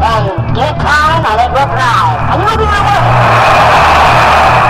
give it time and it will thrive. And you be rewarded.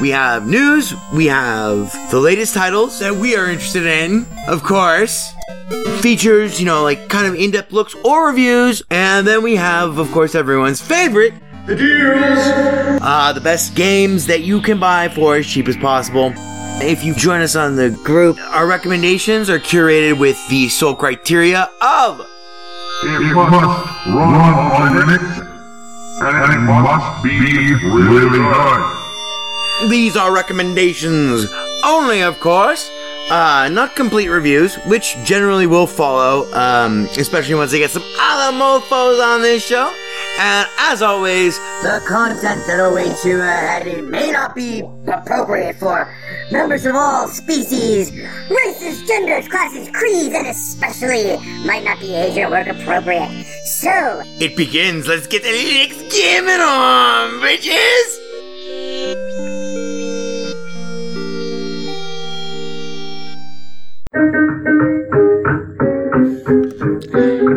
We have news, we have the latest titles that we are interested in, of course. Features, you know, like kind of in depth looks or reviews. And then we have, of course, everyone's favorite the deals! Uh, the best games that you can buy for as cheap as possible. If you join us on the group, our recommendations are curated with the sole criteria of It must run on Linux, and it must be really good. These are recommendations only, of course. Uh, not complete reviews, which generally will follow, um, especially once they get some other mofos on this show. And as always, The content that awaits you ahead may not be appropriate for members of all species, races, genders, classes, creeds, and especially might not be age or work appropriate. So, it begins. Let's get the Linux gaming on, bitches!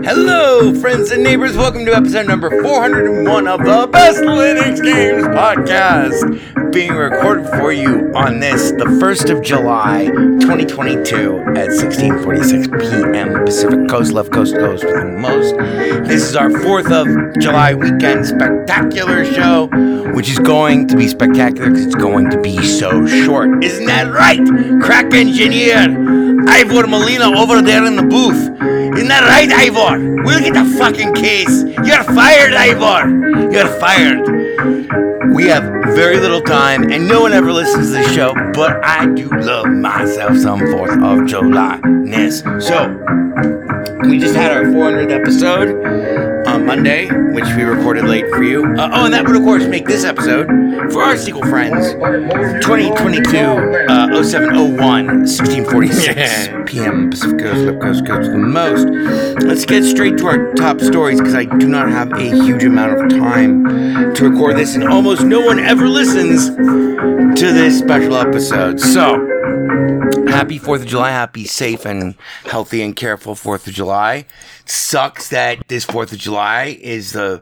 Hello, friends and neighbors. Welcome to episode number 401 of the Best Linux Games Podcast, being recorded for you on this, the 1st of July, 2022, at 16:46 p.m. Pacific Coast, left coast coast for the most. This is our 4th of July weekend spectacular show, which is going to be spectacular because it's going to be so short. Isn't that right, crack engineer? Ivor Molina over there in the booth. Isn't that right, Ivor? We'll get the fucking case. You're fired, Ivor. You're fired. We have very little time, and no one ever listens to the show, but I do love myself some 4th of July-ness. So, we just had our 400th episode on Monday, which we recorded late for you. Uh, oh, and that would, of course, make this episode for our sequel friends 2022 uh, 0701 1646 p.m. Pacific Coast, Coast, Coast, the most. Let's get straight to our top stories because I do not have a huge amount of time to record this, and almost no one ever listens to this special episode. So, happy 4th of July. Happy, safe, and healthy and careful 4th of July. Sucks that this 4th of July is the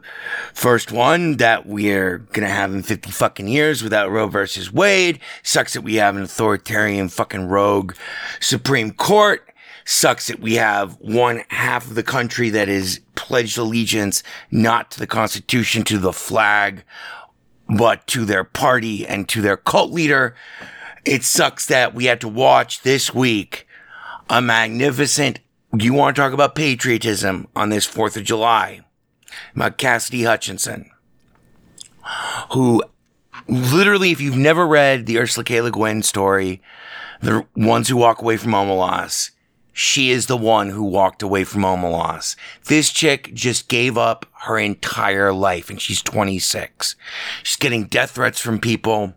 first one that we're gonna have in 50 fucking years without Roe versus Wade. Sucks that we have an authoritarian fucking rogue Supreme Court. Sucks that we have one half of the country that is pledged allegiance not to the Constitution, to the flag, but to their party and to their cult leader. It sucks that we had to watch this week a magnificent, you want to talk about patriotism on this 4th of July, about Cassidy Hutchinson, who literally, if you've never read the Ursula K. Le Guin story, the ones who walk away from Omelas, she is the one who walked away from Omelas. This chick just gave up her entire life and she's 26. She's getting death threats from people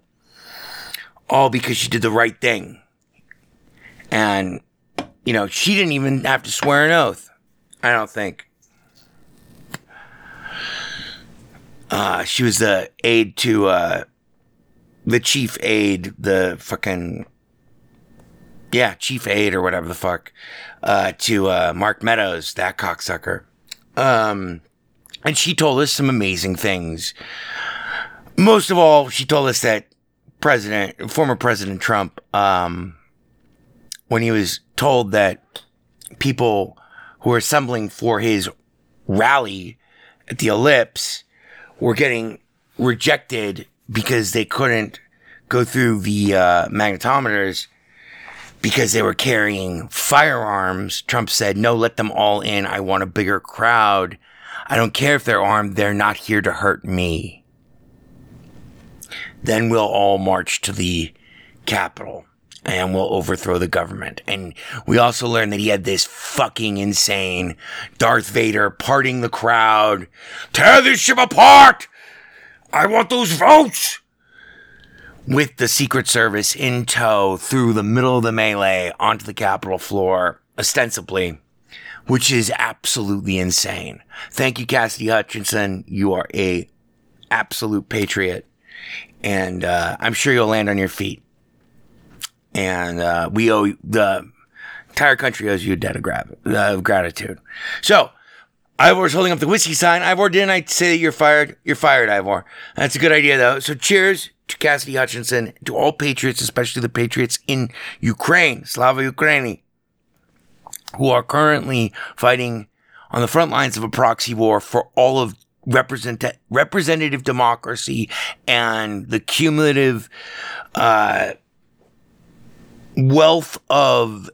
all because she did the right thing. And, you know, she didn't even have to swear an oath. I don't think. Uh, she was the aide to uh, the chief aide, the fucking yeah, chief aide or whatever the fuck, uh, to uh, Mark Meadows, that cocksucker. Um, and she told us some amazing things. Most of all, she told us that President, former President Trump, um, when he was told that people who were assembling for his rally at the Ellipse were getting rejected because they couldn't go through the uh, magnetometers because they were carrying firearms. Trump said, no, let them all in. I want a bigger crowd. I don't care if they're armed. They're not here to hurt me. Then we'll all march to the Capitol and we'll overthrow the government. And we also learned that he had this fucking insane Darth Vader parting the crowd. Tear this ship apart! I want those votes! With the Secret Service in tow through the middle of the melee onto the Capitol floor, ostensibly, which is absolutely insane. Thank you, Cassidy Hutchinson. You are a absolute patriot. And uh, I'm sure you'll land on your feet and uh, we owe the entire country owes you a debt of, of gratitude. So, Ivor's holding up the whiskey sign. Ivor, didn't I say that you're fired? You're fired, Ivor. That's a good idea, though. So, cheers to Cassidy Hutchinson, to all patriots, especially the patriots in Ukraine, Slava Ukraini, who are currently fighting on the front lines of a proxy war for all of represent- representative democracy and the cumulative uh, wealth of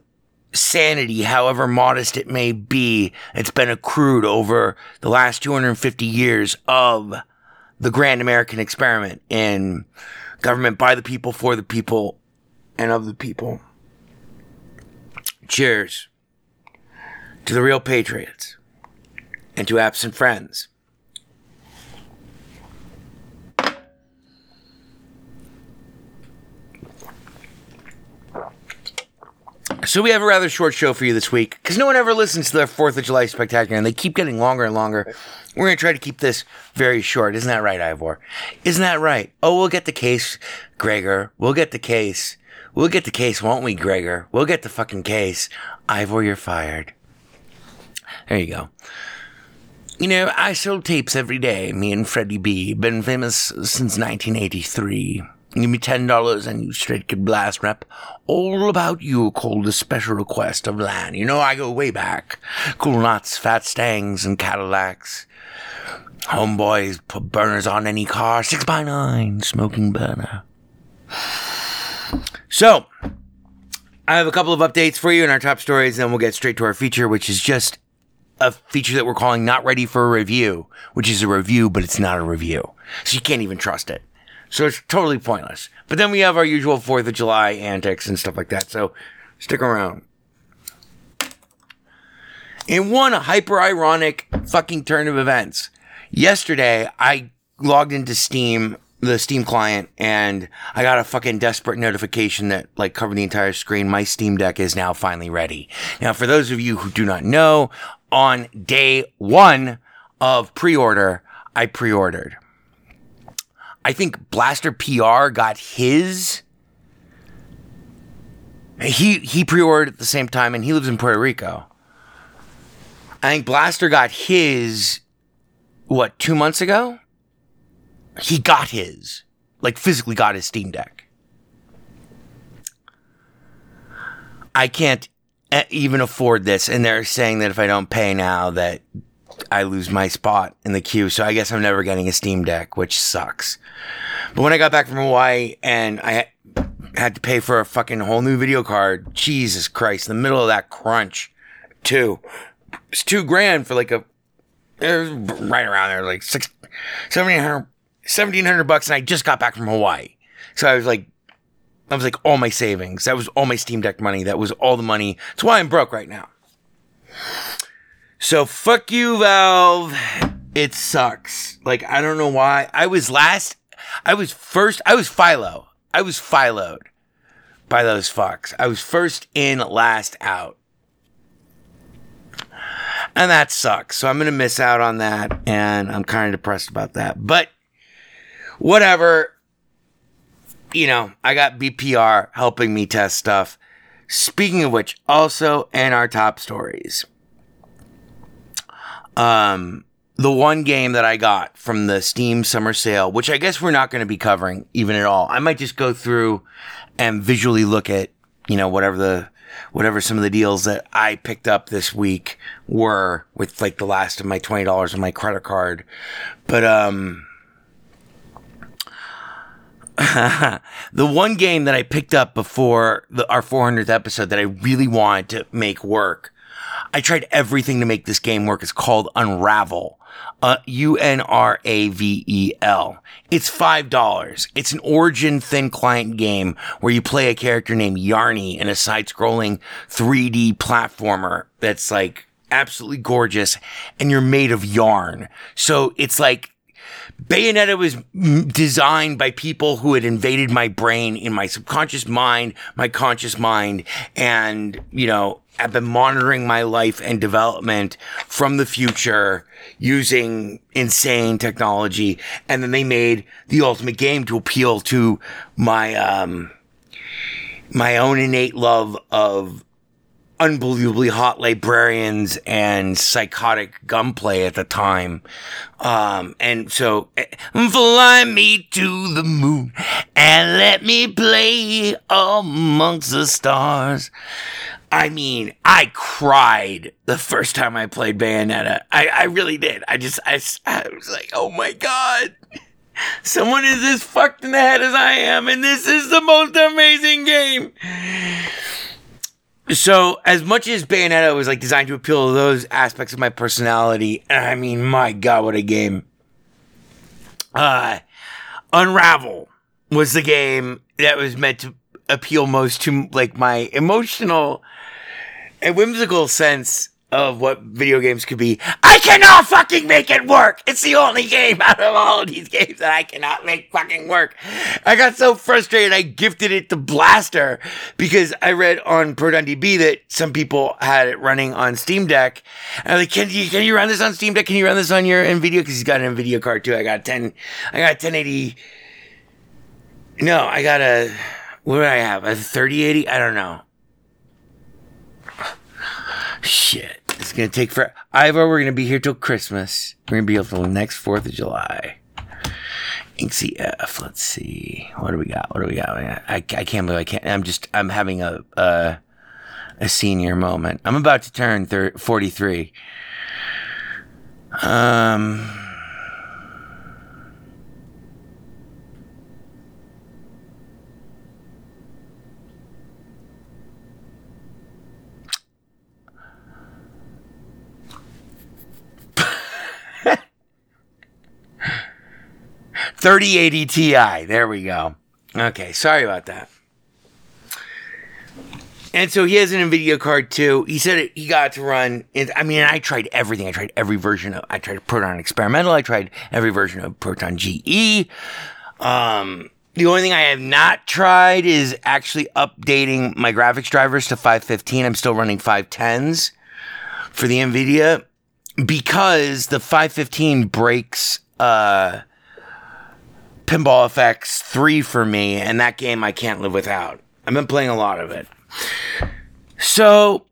sanity, however modest it may be, it's been accrued over the last 250 years of the grand American experiment in government by the people, for the people, and of the people. Cheers to the real patriots and to absent friends. So we have a rather short show for you this week because no one ever listens to their Fourth of July spectacular, and they keep getting longer and longer. We're going to try to keep this very short. Isn't that right, Ivor? Isn't that right? Oh, we'll get the case, Gregor. We'll get the case. We'll get the case, won't we, Gregor? We'll get the fucking case. Ivor, you're fired. There you go. You know, I sold tapes every day. Me and Freddie B. Been famous since 1983. Give me ten dollars and you straight could blast rep. All about you called a special request of land. You know I go way back. Cool nuts, fat stangs, and Cadillacs. Homeboys put burners on any car. Six by nine, smoking burner. So, I have a couple of updates for you in our top stories, then we'll get straight to our feature, which is just a feature that we're calling Not Ready for a Review, which is a review, but it's not a review. So you can't even trust it. So it's totally pointless. But then we have our usual 4th of July antics and stuff like that. So stick around. In one hyper ironic fucking turn of events, yesterday I logged into Steam, the Steam client, and I got a fucking desperate notification that like covered the entire screen. My Steam Deck is now finally ready. Now, for those of you who do not know, on day one of pre order, I pre ordered. I think Blaster PR got his. He he pre-ordered at the same time, and he lives in Puerto Rico. I think Blaster got his. What two months ago? He got his, like physically got his Steam Deck. I can't even afford this, and they're saying that if I don't pay now, that I lose my spot in the queue. So I guess I'm never getting a Steam Deck, which sucks. But when I got back from Hawaii and I had to pay for a fucking whole new video card, Jesus Christ, in the middle of that crunch, too. It's two grand for like a, right around there, like six, 1700, 1700 bucks. And I just got back from Hawaii. So I was like, that was like all my savings. That was all my Steam Deck money. That was all the money. That's why I'm broke right now. So fuck you, Valve. It sucks. Like, I don't know why. I was last, I was first, I was Philo. I was Philoed by those fucks. I was first in, last out. And that sucks. So I'm going to miss out on that. And I'm kind of depressed about that. But whatever. You know, I got BPR helping me test stuff. Speaking of which, also in our top stories, um, the one game that I got from the Steam summer sale, which I guess we're not going to be covering even at all. I might just go through and visually look at, you know, whatever the, whatever some of the deals that I picked up this week were with like the last of my $20 on my credit card. But, um, the one game that I picked up before the, our 400th episode that I really wanted to make work, I tried everything to make this game work. It's called Unravel. Uh, U-N-R-A-V-E-L. It's $5. It's an origin thin client game where you play a character named Yarny in a side-scrolling 3D platformer that's like absolutely gorgeous and you're made of yarn. So it's like Bayonetta was designed by people who had invaded my brain in my subconscious mind, my conscious mind, and, you know, have been monitoring my life and development from the future using insane technology. And then they made the ultimate game to appeal to my, um, my own innate love of unbelievably hot librarians and psychotic gunplay at the time. Um, and so, eh, fly me to the moon and let me play amongst the stars. I mean, I cried the first time I played Bayonetta. I, I really did. I just, I, I was like, oh my God. Someone is as fucked in the head as I am, and this is the most amazing game. So, as much as Bayonetta was like designed to appeal to those aspects of my personality, I mean, my God, what a game! Uh, Unravel was the game that was meant to appeal most to like my emotional and whimsical sense of what video games could be. I cannot fucking make it work. It's the only game out of all of these games that I cannot make fucking work. I got so frustrated I gifted it to Blaster because I read on ProtonDB that some people had it running on Steam Deck. And I'm like, can you can you run this on Steam Deck? Can you run this on your Nvidia? Because he's got an Nvidia card too. I got ten. I got 1080. No, I got a. What do I have? A 3080? I don't know. Shit. It's gonna take for Ivor, we're gonna be here till Christmas. We're gonna be here till next Fourth of July. Inksy. Let's see. What do we got? What do we got? I, I can't believe I can't. I'm just. I'm having a a, a senior moment. I'm about to turn thir- 43. Um. Thirty eighty Ti. There we go. Okay, sorry about that. And so he has an Nvidia card too. He said it, he got to run. And I mean, I tried everything. I tried every version of. I tried Proton Experimental. I tried every version of Proton GE. Um, the only thing I have not tried is actually updating my graphics drivers to 515. I'm still running 510s for the Nvidia because the 515 breaks uh, Pinball FX 3 for me, and that game I can't live without. I've been playing a lot of it. So,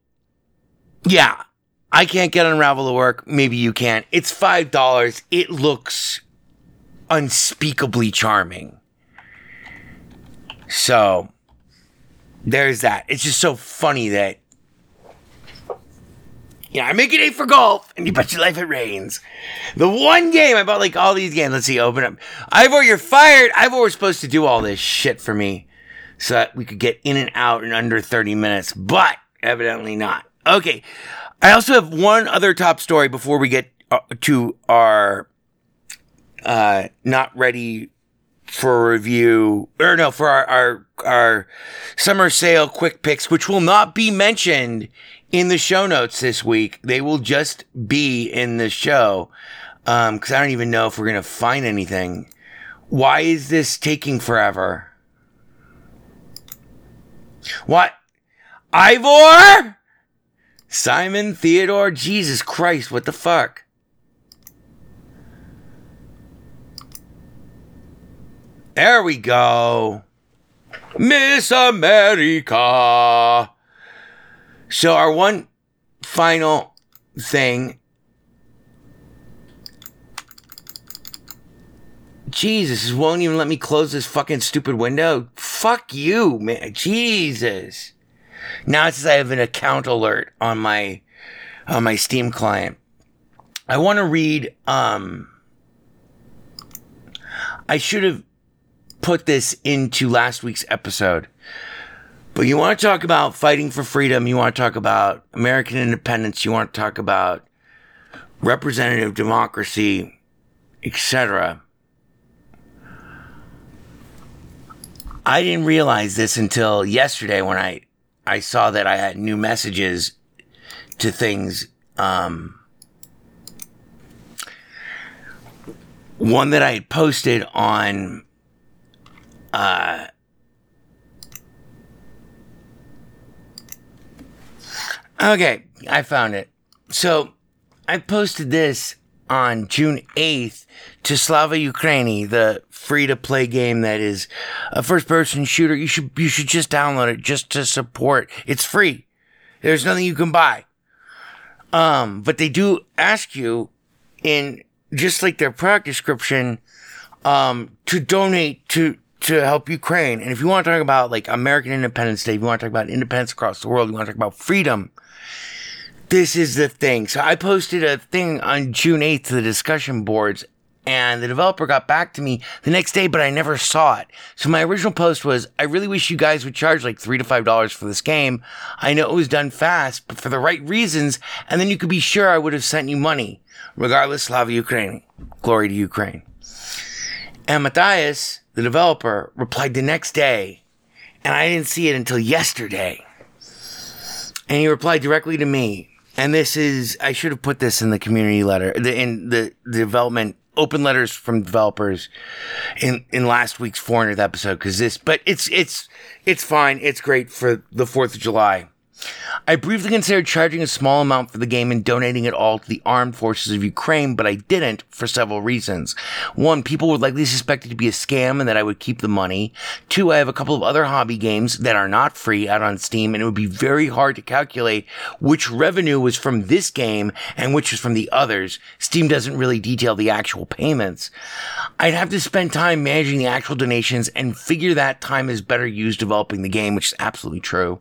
yeah, I can't get Unravel to work. Maybe you can. It's $5. It looks unspeakably charming. So, there's that. It's just so funny that you know, I make it eight for golf, and you bet your life it rains. The one game I bought like all these games. Let's see, open up. Ivor, you're fired. Ivor was supposed to do all this shit for me so that we could get in and out in under 30 minutes, but evidently not. Okay. I also have one other top story before we get uh, to our uh, not ready for review or no for our, our our summer sale quick picks which will not be mentioned in the show notes this week. They will just be in the show. Um, cause I don't even know if we're going to find anything. Why is this taking forever? What? Ivor? Simon Theodore, Jesus Christ, what the fuck? There we go. Miss America. So, our one final thing. Jesus, won't even let me close this fucking stupid window. Fuck you, man. Jesus. Now it says I have an account alert on my on my Steam client. I want to read um I should have put this into last week's episode. But you want to talk about fighting for freedom, you want to talk about American independence, you want to talk about representative democracy, etc. I didn't realize this until yesterday when I I saw that I had new messages to things. Um, one that I had posted on uh, okay, I found it. So I posted this on June 8th to Slava Ukraini, the free to play game that is a first person shooter. You should, you should just download it just to support. It's free. There's nothing you can buy. Um, but they do ask you in just like their product description, um, to donate to, to help Ukraine. And if you want to talk about like American Independence Day, if you want to talk about independence across the world, you want to talk about freedom, this is the thing. So I posted a thing on June 8th to the discussion boards and the developer got back to me the next day, but I never saw it. So my original post was, I really wish you guys would charge like three to five dollars for this game. I know it was done fast, but for the right reasons, and then you could be sure I would have sent you money. Regardless, Slava Ukraine. Glory to Ukraine. And Matthias, the developer, replied the next day, and I didn't see it until yesterday. And he replied directly to me. And this is, I should have put this in the community letter, the, in the, the development, open letters from developers in, in last week's 400th episode. Cause this, but it's, it's, it's fine. It's great for the 4th of July. I briefly considered charging a small amount for the game and donating it all to the armed forces of Ukraine, but I didn't for several reasons. One, people would likely suspect it to be a scam and that I would keep the money. Two, I have a couple of other hobby games that are not free out on Steam and it would be very hard to calculate which revenue was from this game and which was from the others. Steam doesn't really detail the actual payments. I'd have to spend time managing the actual donations and figure that time is better used developing the game, which is absolutely true.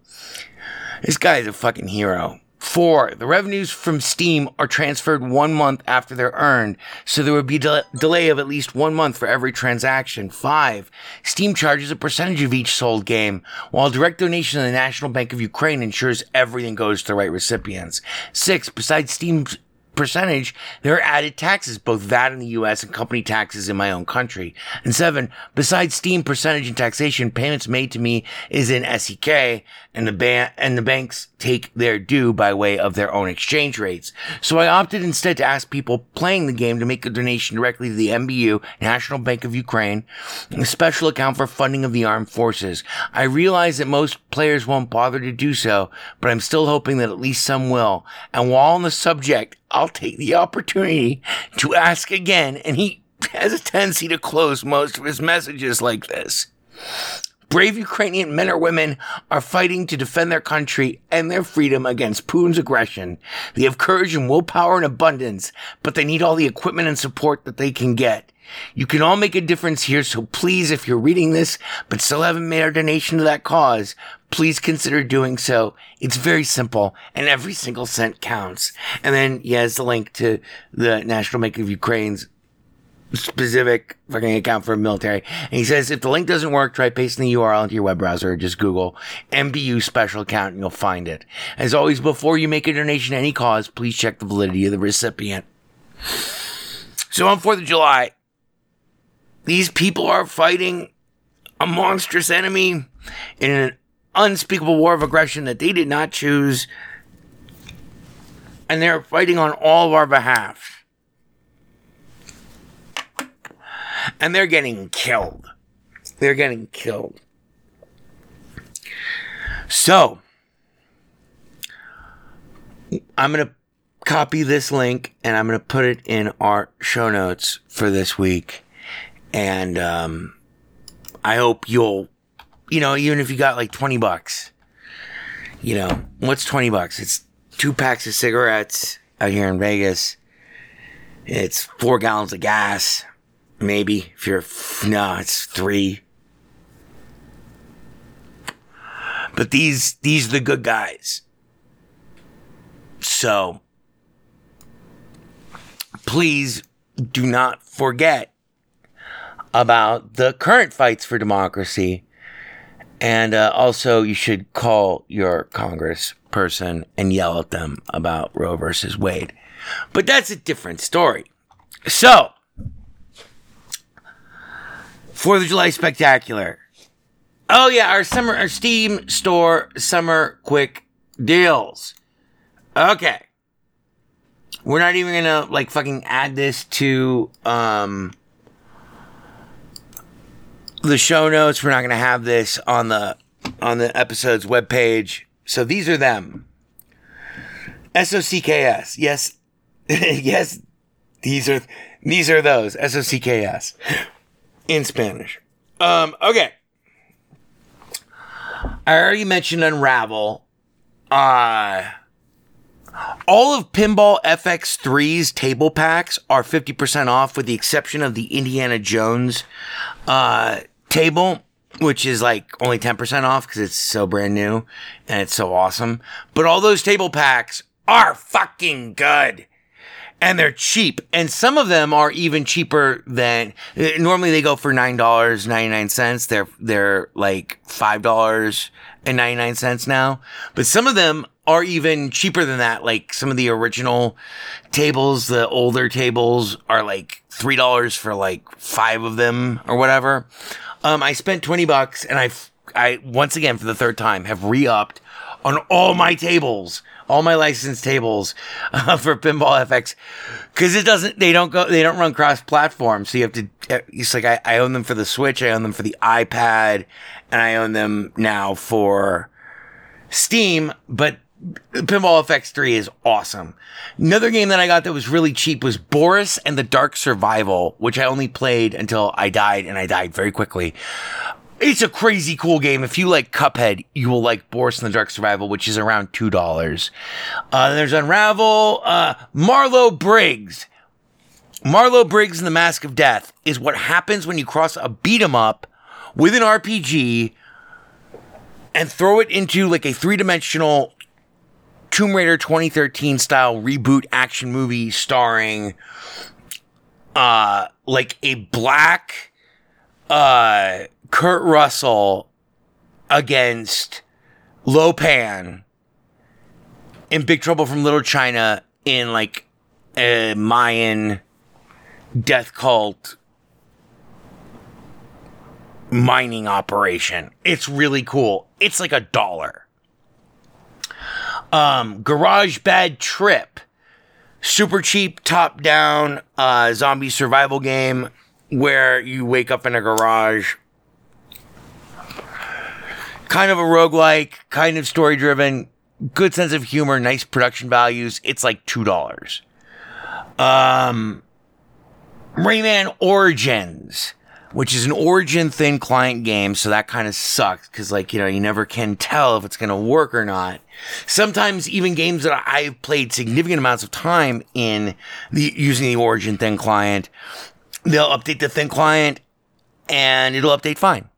This guy is a fucking hero. Four, the revenues from Steam are transferred one month after they're earned, so there would be a delay of at least one month for every transaction. Five, Steam charges a percentage of each sold game, while direct donation to the National Bank of Ukraine ensures everything goes to the right recipients. Six, besides Steam's percentage, there are added taxes, both VAT in the US and company taxes in my own country. And seven, besides Steam percentage and taxation, payments made to me is in SEK and the ban- and the banks take their due by way of their own exchange rates. So I opted instead to ask people playing the game to make a donation directly to the NBU, National Bank of Ukraine, a special account for funding of the armed forces. I realize that most players won't bother to do so, but I'm still hoping that at least some will. And while on the subject, I'll take the opportunity to ask again, and he has a tendency to close most of his messages like this. Brave Ukrainian men or women are fighting to defend their country and their freedom against Putin's aggression. They have courage and willpower in abundance, but they need all the equipment and support that they can get. You can all make a difference here, so please, if you're reading this but still haven't made a donation to that cause, please consider doing so. It's very simple, and every single cent counts. And then he has the link to the National Bank of Ukraine's specific fucking account for military. And he says if the link doesn't work, try pasting the URL into your web browser or just Google NBU special account and you'll find it. As always, before you make a donation to any cause, please check the validity of the recipient. So on 4th of July, these people are fighting a monstrous enemy in an unspeakable war of aggression that they did not choose. And they're fighting on all of our behalf. and they're getting killed. They're getting killed. So, I'm gonna copy this link and I'm gonna put it in our show notes for this week. And um, I hope you'll, you know, even if you got like 20 bucks, you know, what's 20 bucks? It's two packs of cigarettes out here in Vegas. It's four gallons of gas, maybe. If you're, no, it's three. But these, these are the good guys. So, please do not forget about the current fights for democracy. And uh, also, you should call your congressperson and yell at them about Roe versus Wade. But that's a different story. So, Fourth of July Spectacular. Oh yeah, our summer, our Steam store summer quick deals. Okay. We're not even gonna like fucking add this to um the show notes. We're not gonna have this on the on the episode's webpage. So these are them. S O C K S. Yes. yes. These are these are those. S O C K S. In Spanish. Um, okay. I already mentioned Unravel. Uh all of Pinball FX3's table packs are 50% off with the exception of the Indiana Jones uh, table, which is like only 10% off because it's so brand new and it's so awesome. But all those table packs are fucking good. And they're cheap. And some of them are even cheaper than normally they go for $9.99. They're they're like $5.99 now. But some of them are even cheaper than that. Like some of the original tables, the older tables are like three dollars for like five of them or whatever. Um, I spent twenty bucks, and I, I once again for the third time have re-upped on all my tables, all my licensed tables uh, for Pinball FX, because it doesn't. They don't go. They don't run cross-platform, so you have to. It's like I, I own them for the Switch, I own them for the iPad, and I own them now for Steam, but Pinball FX3 is awesome. Another game that I got that was really cheap was Boris and the Dark Survival, which I only played until I died, and I died very quickly. It's a crazy cool game. If you like Cuphead, you will like Boris and the Dark Survival, which is around $2. Uh, there's Unravel, uh, Marlowe Briggs. Marlowe Briggs and the Mask of Death is what happens when you cross a beat 'em up with an RPG and throw it into like a three dimensional Tomb Raider 2013 style reboot action movie starring uh like a black uh Kurt Russell against Lo Pan in Big Trouble from Little China in like a Mayan death cult mining operation. It's really cool. It's like a dollar. Um, Garage Bad Trip. Super cheap, top down uh, zombie survival game where you wake up in a garage. Kind of a roguelike, kind of story driven, good sense of humor, nice production values. It's like $2. Um, Rayman Origins which is an origin thin client game. So that kind of sucks because, like, you know, you never can tell if it's going to work or not. Sometimes even games that I've played significant amounts of time in the using the origin thin client, they'll update the thin client and it'll update fine.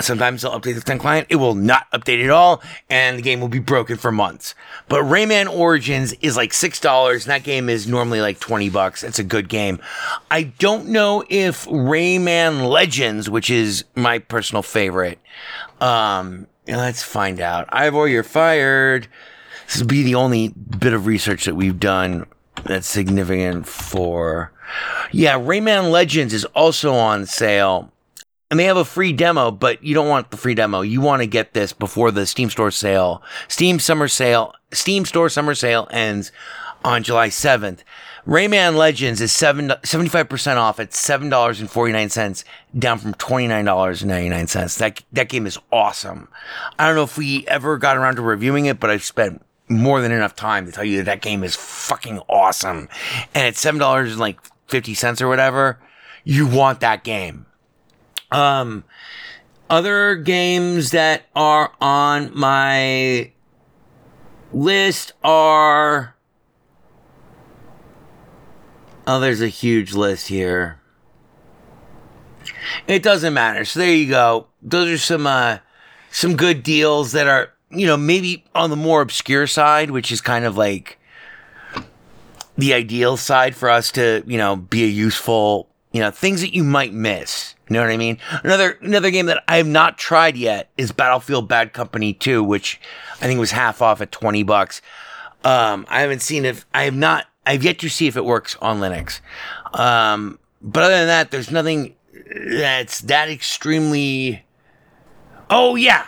Sometimes they'll update the thin client. It will not update at all, and the game will be broken for months. But Rayman Origins is like six dollars, and that game is normally like twenty bucks. It's a good game. I don't know if Rayman Legends, which is my personal favorite, um, let's find out. Ivor, you're fired. This will be the only bit of research that we've done that's significant for. Yeah, Rayman Legends is also on sale and they have a free demo, but you don't want the free demo. You want to get this before the Steam Store sale. Steam Summer Sale, Steam Store Summer Sale ends on July 7th. Rayman Legends is 7, 75% off at $7.49, down from $29.99. That, that game is awesome. I don't know if we ever got around to reviewing it, but I've spent more than enough time to tell you that that game is fucking awesome. And dollars and like fifty cents or whatever. You want that game. Um, other games that are on my list are. Oh, there's a huge list here. It doesn't matter. So there you go. Those are some uh some good deals that are, you know, maybe on the more obscure side, which is kind of like the ideal side for us to, you know, be a useful, you know, things that you might miss. You know what I mean? Another another game that I have not tried yet is Battlefield Bad Company 2, which I think was half off at 20 bucks. Um, I haven't seen if I have not I've yet to see if it works on Linux. Um, but other than that, there's nothing that's that extremely Oh yeah.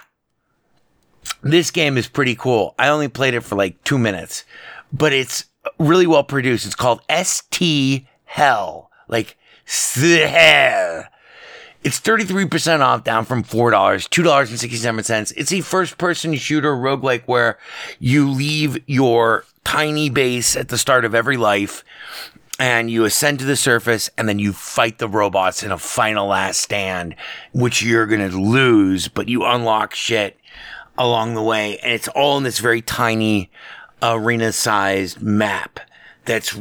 This game is pretty cool. I only played it for like 2 minutes, but it's really well produced. It's called ST Hell. Like hell. It's 33% off, down from $4, $2.67. It's a first person shooter roguelike where you leave your tiny base at the start of every life and you ascend to the surface and then you fight the robots in a final last stand, which you're going to lose, but you unlock shit along the way. And it's all in this very tiny arena sized map that's,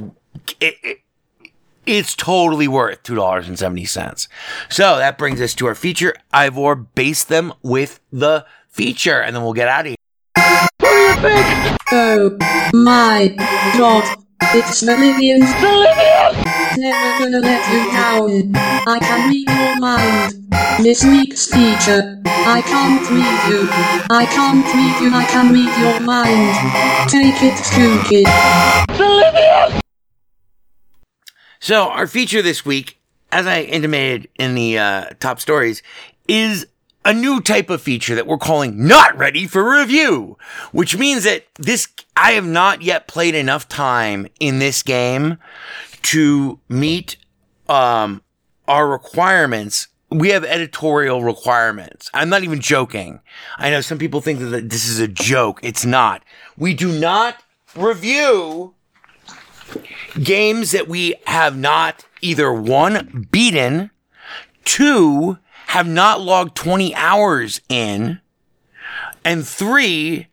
it, it, it's totally worth $2.70. So that brings us to our feature. Ivor based them with the feature, and then we'll get out of here. Oh my god. It's Bolivians. Never gonna let you down. I can read your mind. This week's feature. I can't read you. I can't read you. I can read your mind. Take it, Kookie. So our feature this week, as I intimated in the uh, top stories, is a new type of feature that we're calling not ready for review, which means that this, I have not yet played enough time in this game to meet, um, our requirements. We have editorial requirements. I'm not even joking. I know some people think that this is a joke. It's not. We do not review games that we have not either one, beaten, two, have not logged 20 hours in, and three,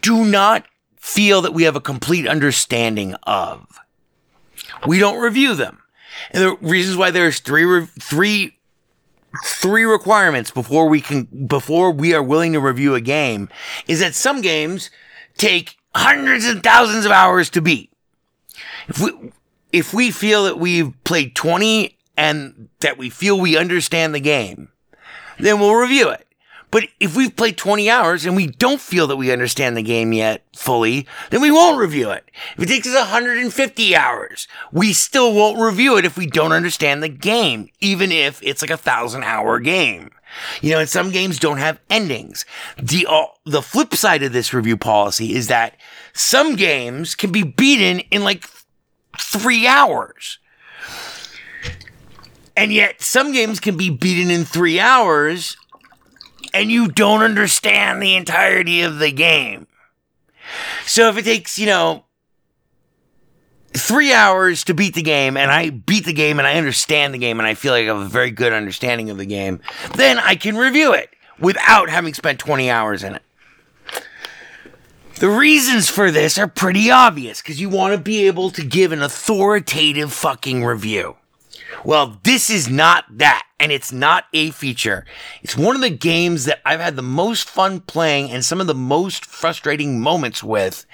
do not feel that we have a complete understanding of. We don't review them. And the reasons why there's three, re- three, three requirements before we can, before we are willing to review a game is that some games take hundreds and thousands of hours to beat. If we, if we feel that we've played 20 and that we feel we understand the game, then we'll review it. But if we've played 20 hours and we don't feel that we understand the game yet fully, then we won't review it. If it takes us 150 hours, we still won't review it if we don't understand the game, even if it's like a thousand hour game. You know, and some games don't have endings. The, uh, the flip side of this review policy is that some games can be beaten in like three hours. And yet some games can be beaten in three hours and you don't understand the entirety of the game. So if it takes, you know, three hours to beat the game and I beat the game and I understand the game and I feel like I have a very good understanding of the game, then I can review it without having spent 20 hours in it. The reasons for this are pretty obvious because you want to be able to give an authoritative fucking review. Well, this is not that, and it's not a feature. It's one of the games that I've had the most fun playing and some of the most frustrating moments with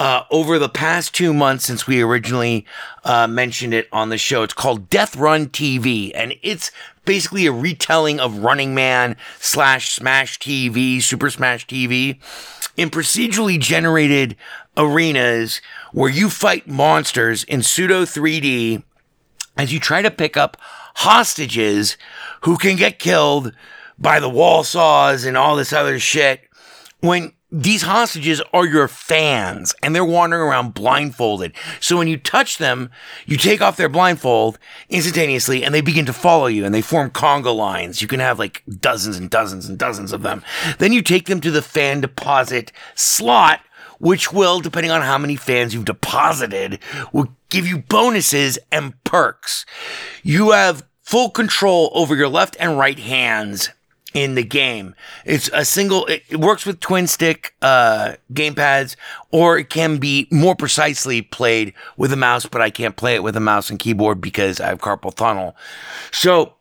uh, over the past two months since we originally uh, mentioned it on the show. It's called Death Run TV, and it's basically a retelling of Running Man slash Smash TV, Super Smash TV, in procedurally generated arenas where you fight monsters in pseudo 3D as you try to pick up hostages who can get killed by the wall saws and all this other shit when these hostages are your fans and they're wandering around blindfolded. So when you touch them, you take off their blindfold instantaneously and they begin to follow you and they form conga lines. You can have like dozens and dozens and dozens of them. Then you take them to the fan deposit slot which will, depending on how many fans you've deposited, will give you bonuses and perks. You have full control over your left and right hands in the game. It's a single, it, works with twin stick, uh, gamepads, or it can be more precisely played with a mouse, but I can't play it with a mouse and keyboard because I have carpal tunnel. So,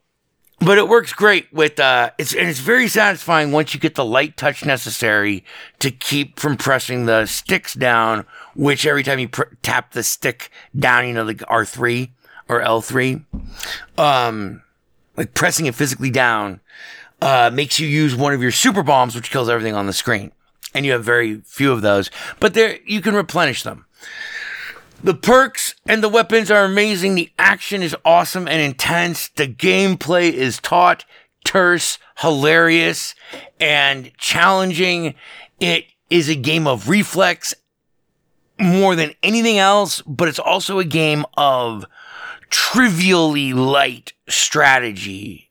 but it works great with, uh, it's, and it's very satisfying once you get the light touch necessary to keep from pressing the sticks down, which every time you pr- tap the stick down, you know, like R3 or L3, um, like pressing it physically down, uh, makes you use one of your super bombs, which kills everything on the screen. And you have very few of those, but there you can replenish them. The perks and the weapons are amazing. The action is awesome and intense. The gameplay is taut, terse, hilarious, and challenging. It is a game of reflex more than anything else, but it's also a game of trivially light strategy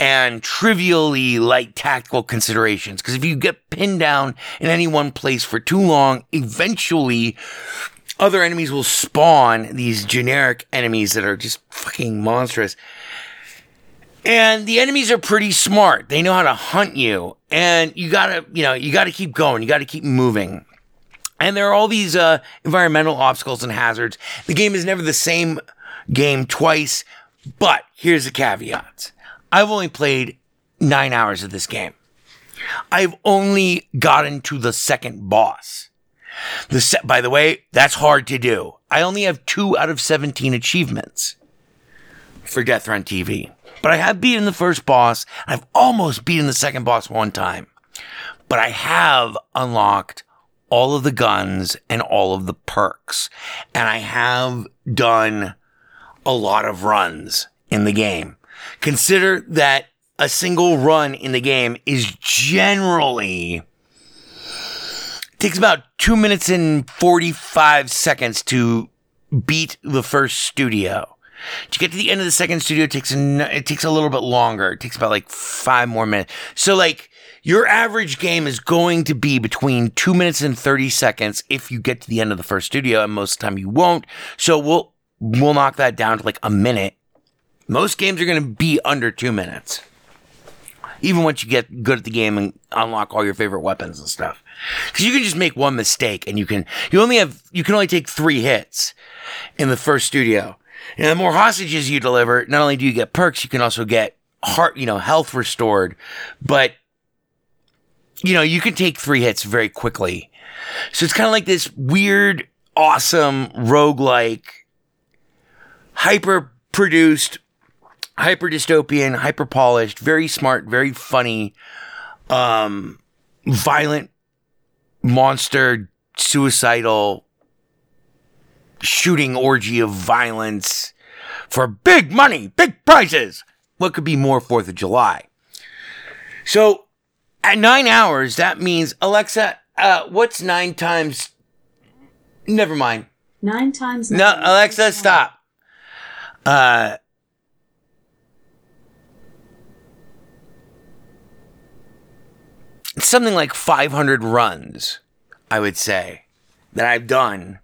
and trivially light tactical considerations. Because if you get pinned down in any one place for too long, eventually other enemies will spawn these generic enemies that are just fucking monstrous. And the enemies are pretty smart. They know how to hunt you. And you gotta, you know, you gotta keep going. You gotta keep moving. And there are all these uh, environmental obstacles and hazards. The game is never the same game twice. But here's the caveat. I've only played nine hours of this game. I've only gotten to the second boss. The set, by the way, that's hard to do. I only have two out of 17 achievements for Death Run TV. But I have beaten the first boss. I've almost beaten the second boss one time. But I have unlocked all of the guns and all of the perks. And I have done a lot of runs in the game. Consider that a single run in the game is generally takes about two minutes and 45 seconds to beat the first studio. To get to the end of the second studio it takes a, it takes a little bit longer. It takes about like five more minutes. So like your average game is going to be between two minutes and 30 seconds if you get to the end of the first studio, and most of the time you won't. So we'll we'll knock that down to like a minute. Most games are going to be under two minutes. Even once you get good at the game and unlock all your favorite weapons and stuff. Cause you can just make one mistake and you can, you only have, you can only take three hits in the first studio. And the more hostages you deliver, not only do you get perks, you can also get heart, you know, health restored, but you know, you can take three hits very quickly. So it's kind of like this weird, awesome roguelike, hyper produced, hyper dystopian, hyper polished, very smart, very funny, um, violent, monster, suicidal, shooting orgy of violence for big money, big prizes. What could be more 4th of July? So at nine hours, that means, Alexa, uh, what's nine times? Never mind. Nine times. Nine No, Alexa, stop. Uh, something like 500 runs, I would say, that I've done.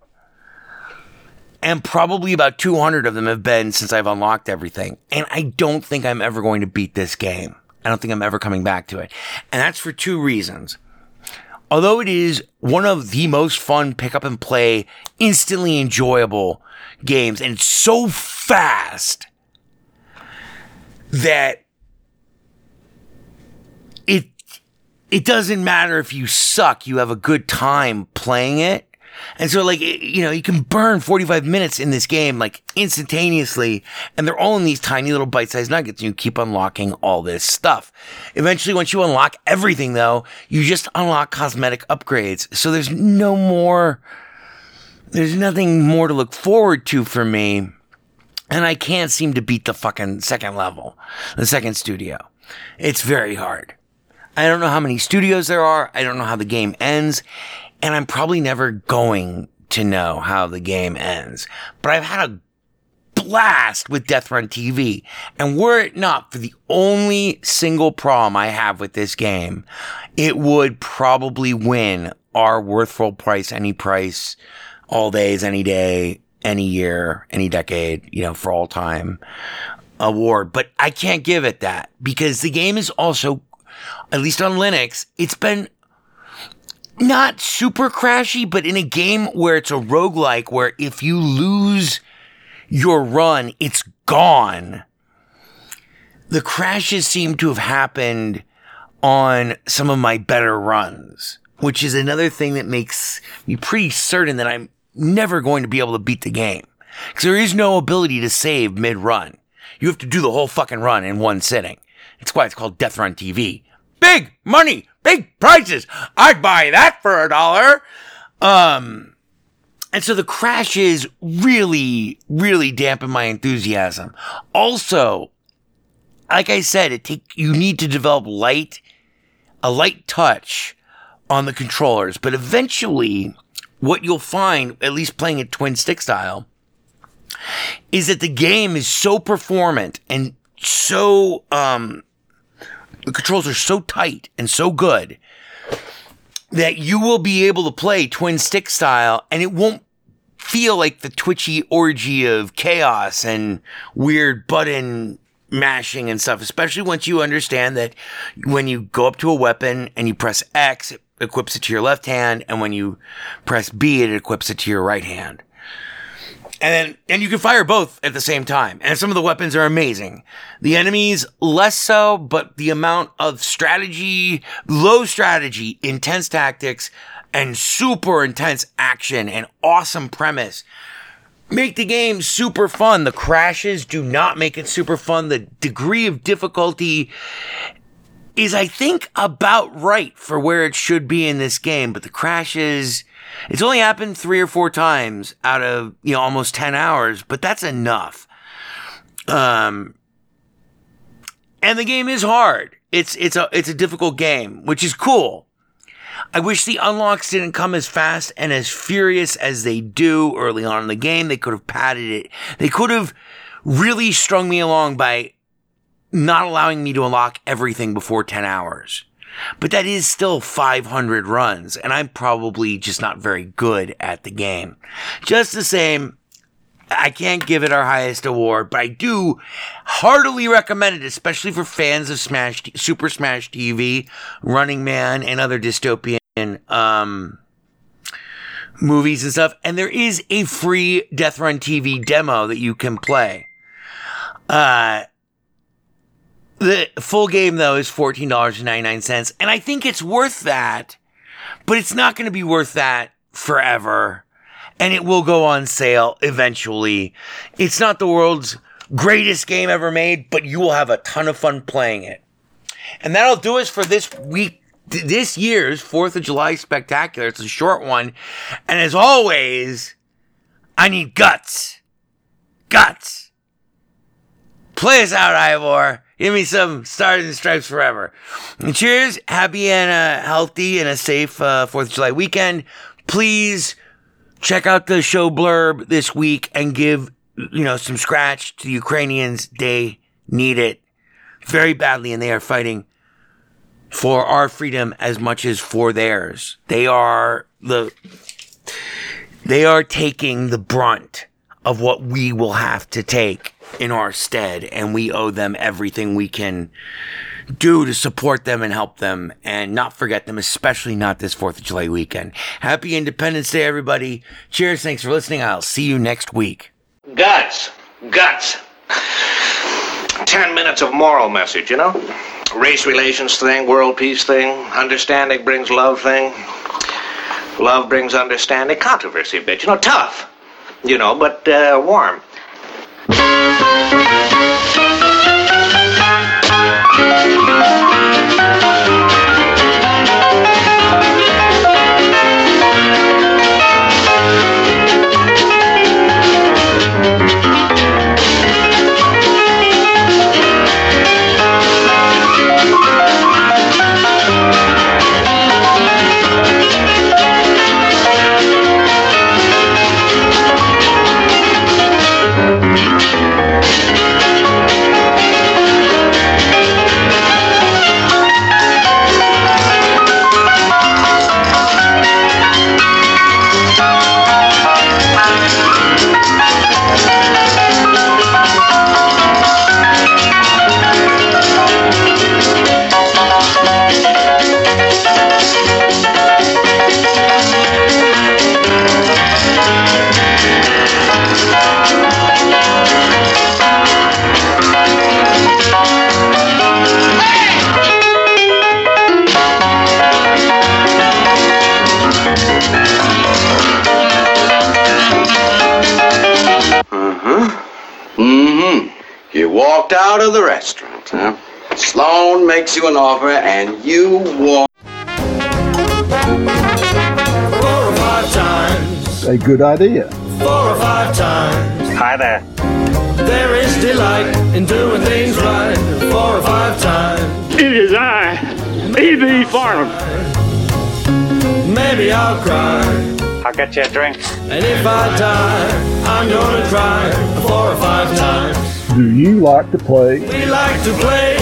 And probably about 200 of them have been since I've unlocked everything. And I don't think I'm ever going to beat this game. I don't think I'm ever coming back to it. And that's for two reasons. Although it is one of the most fun pick up and play, instantly enjoyable games, and it's so fast that it it doesn't matter if you suck, you have a good time playing it. And so, like, you know, you can burn 45 minutes in this game, like, instantaneously. And they're all in these tiny little bite sized nuggets. And you keep unlocking all this stuff. Eventually, once you unlock everything, though, you just unlock cosmetic upgrades. So there's no more, there's nothing more to look forward to for me. And I can't seem to beat the fucking second level, the second studio. It's very hard. I don't know how many studios there are. I don't know how the game ends. And I'm probably never going to know how the game ends. But I've had a blast with Death Run TV. And were it not for the only single problem I have with this game, it would probably win our worth full price, any price, all days, any day, any year, any decade, you know, for all time award. But I can't give it that because the game is also, at least on Linux, it's been not super crashy, but in a game where it's a roguelike, where if you lose your run, it's gone. The crashes seem to have happened on some of my better runs, which is another thing that makes me pretty certain that I'm never going to be able to beat the game. Because there is no ability to save mid run. You have to do the whole fucking run in one sitting. It's why it's called Death Run TV. Big money, big prices. I'd buy that for a dollar. Um, and so the crashes really, really dampen my enthusiasm. Also, like I said, it take you need to develop light, a light touch on the controllers. But eventually, what you'll find, at least playing it twin stick style, is that the game is so performant and so um the controls are so tight and so good that you will be able to play twin stick style and it won't feel like the twitchy orgy of chaos and weird button mashing and stuff, especially once you understand that when you go up to a weapon and you press X, it equips it to your left hand, and when you press B, it equips it to your right hand. And then, and you can fire both at the same time. And some of the weapons are amazing. The enemies less so, but the amount of strategy, low strategy, intense tactics, and super intense action and awesome premise make the game super fun. The crashes do not make it super fun. The degree of difficulty is, I think, about right for where it should be in this game, but the crashes, it's only happened three or four times out of, you know, almost 10 hours, but that's enough. Um, and the game is hard. It's, it's a, it's a difficult game, which is cool. I wish the unlocks didn't come as fast and as furious as they do early on in the game. They could have padded it. They could have really strung me along by not allowing me to unlock everything before 10 hours. But that is still 500 runs, and I'm probably just not very good at the game. Just the same, I can't give it our highest award, but I do heartily recommend it, especially for fans of Smash, Super Smash TV, Running Man, and other dystopian um, movies and stuff. And there is a free Death Run TV demo that you can play. Uh, the full game though is fourteen dollars and ninety nine cents, and I think it's worth that, but it's not going to be worth that forever, and it will go on sale eventually. It's not the world's greatest game ever made, but you will have a ton of fun playing it, and that'll do us for this week. This year's Fourth of July spectacular. It's a short one, and as always, I need guts, guts. Play us out, Ivor. Give me some stars and stripes forever. And cheers. Happy and uh, healthy and a safe uh, 4th of July weekend. Please check out the show blurb this week and give, you know, some scratch to the Ukrainians. They need it very badly and they are fighting for our freedom as much as for theirs. They are the, they are taking the brunt of what we will have to take in our stead, and we owe them everything we can do to support them and help them and not forget them, especially not this 4th of July weekend. Happy Independence Day, everybody. Cheers. Thanks for listening. I'll see you next week. Guts. Guts. Ten minutes of moral message, you know? Race relations thing, world peace thing, understanding brings love thing. Love brings understanding, controversy bit, you know, tough, you know, but uh, warm. Thank you. Walked out of the restaurant, huh? Sloan makes you an offer and you walk. Four or five times, A good idea. four or five times. Hi there. There is delight in doing things right. Four or five times. It is I, E.B. Farnum. Maybe I'll cry. I'll get you a drink. And if I die, I'm gonna cry four or five times. Do you like to play? We like to play,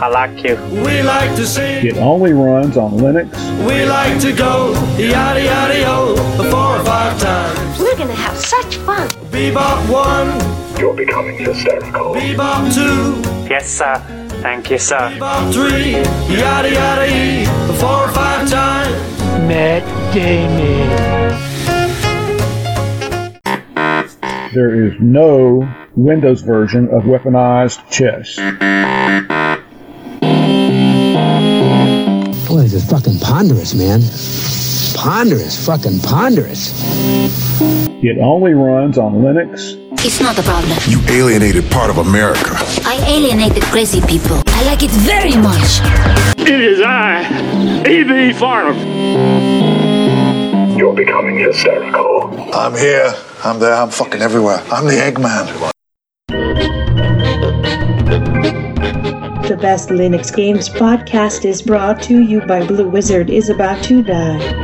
I like you. we like to sing, It only runs on Linux. we like to go yada yada yo four or five times. We're gonna have such fun. Bebop one, You're becoming hysterical. bebop two, Yes, sir. Thank you, sir. bebop three, yada yada e four or five times. There is no Windows version of weaponized chess. Boy, this is fucking ponderous, man. Ponderous, fucking ponderous. It only runs on Linux. It's not a problem. You alienated part of America. I alienated crazy people. I like it very much. It is I, E.B. Farnum. You're becoming hysterical. I'm here. I'm there. I'm fucking everywhere. I'm the Eggman. The Best Linux Games podcast is brought to you by Blue Wizard is About to Die.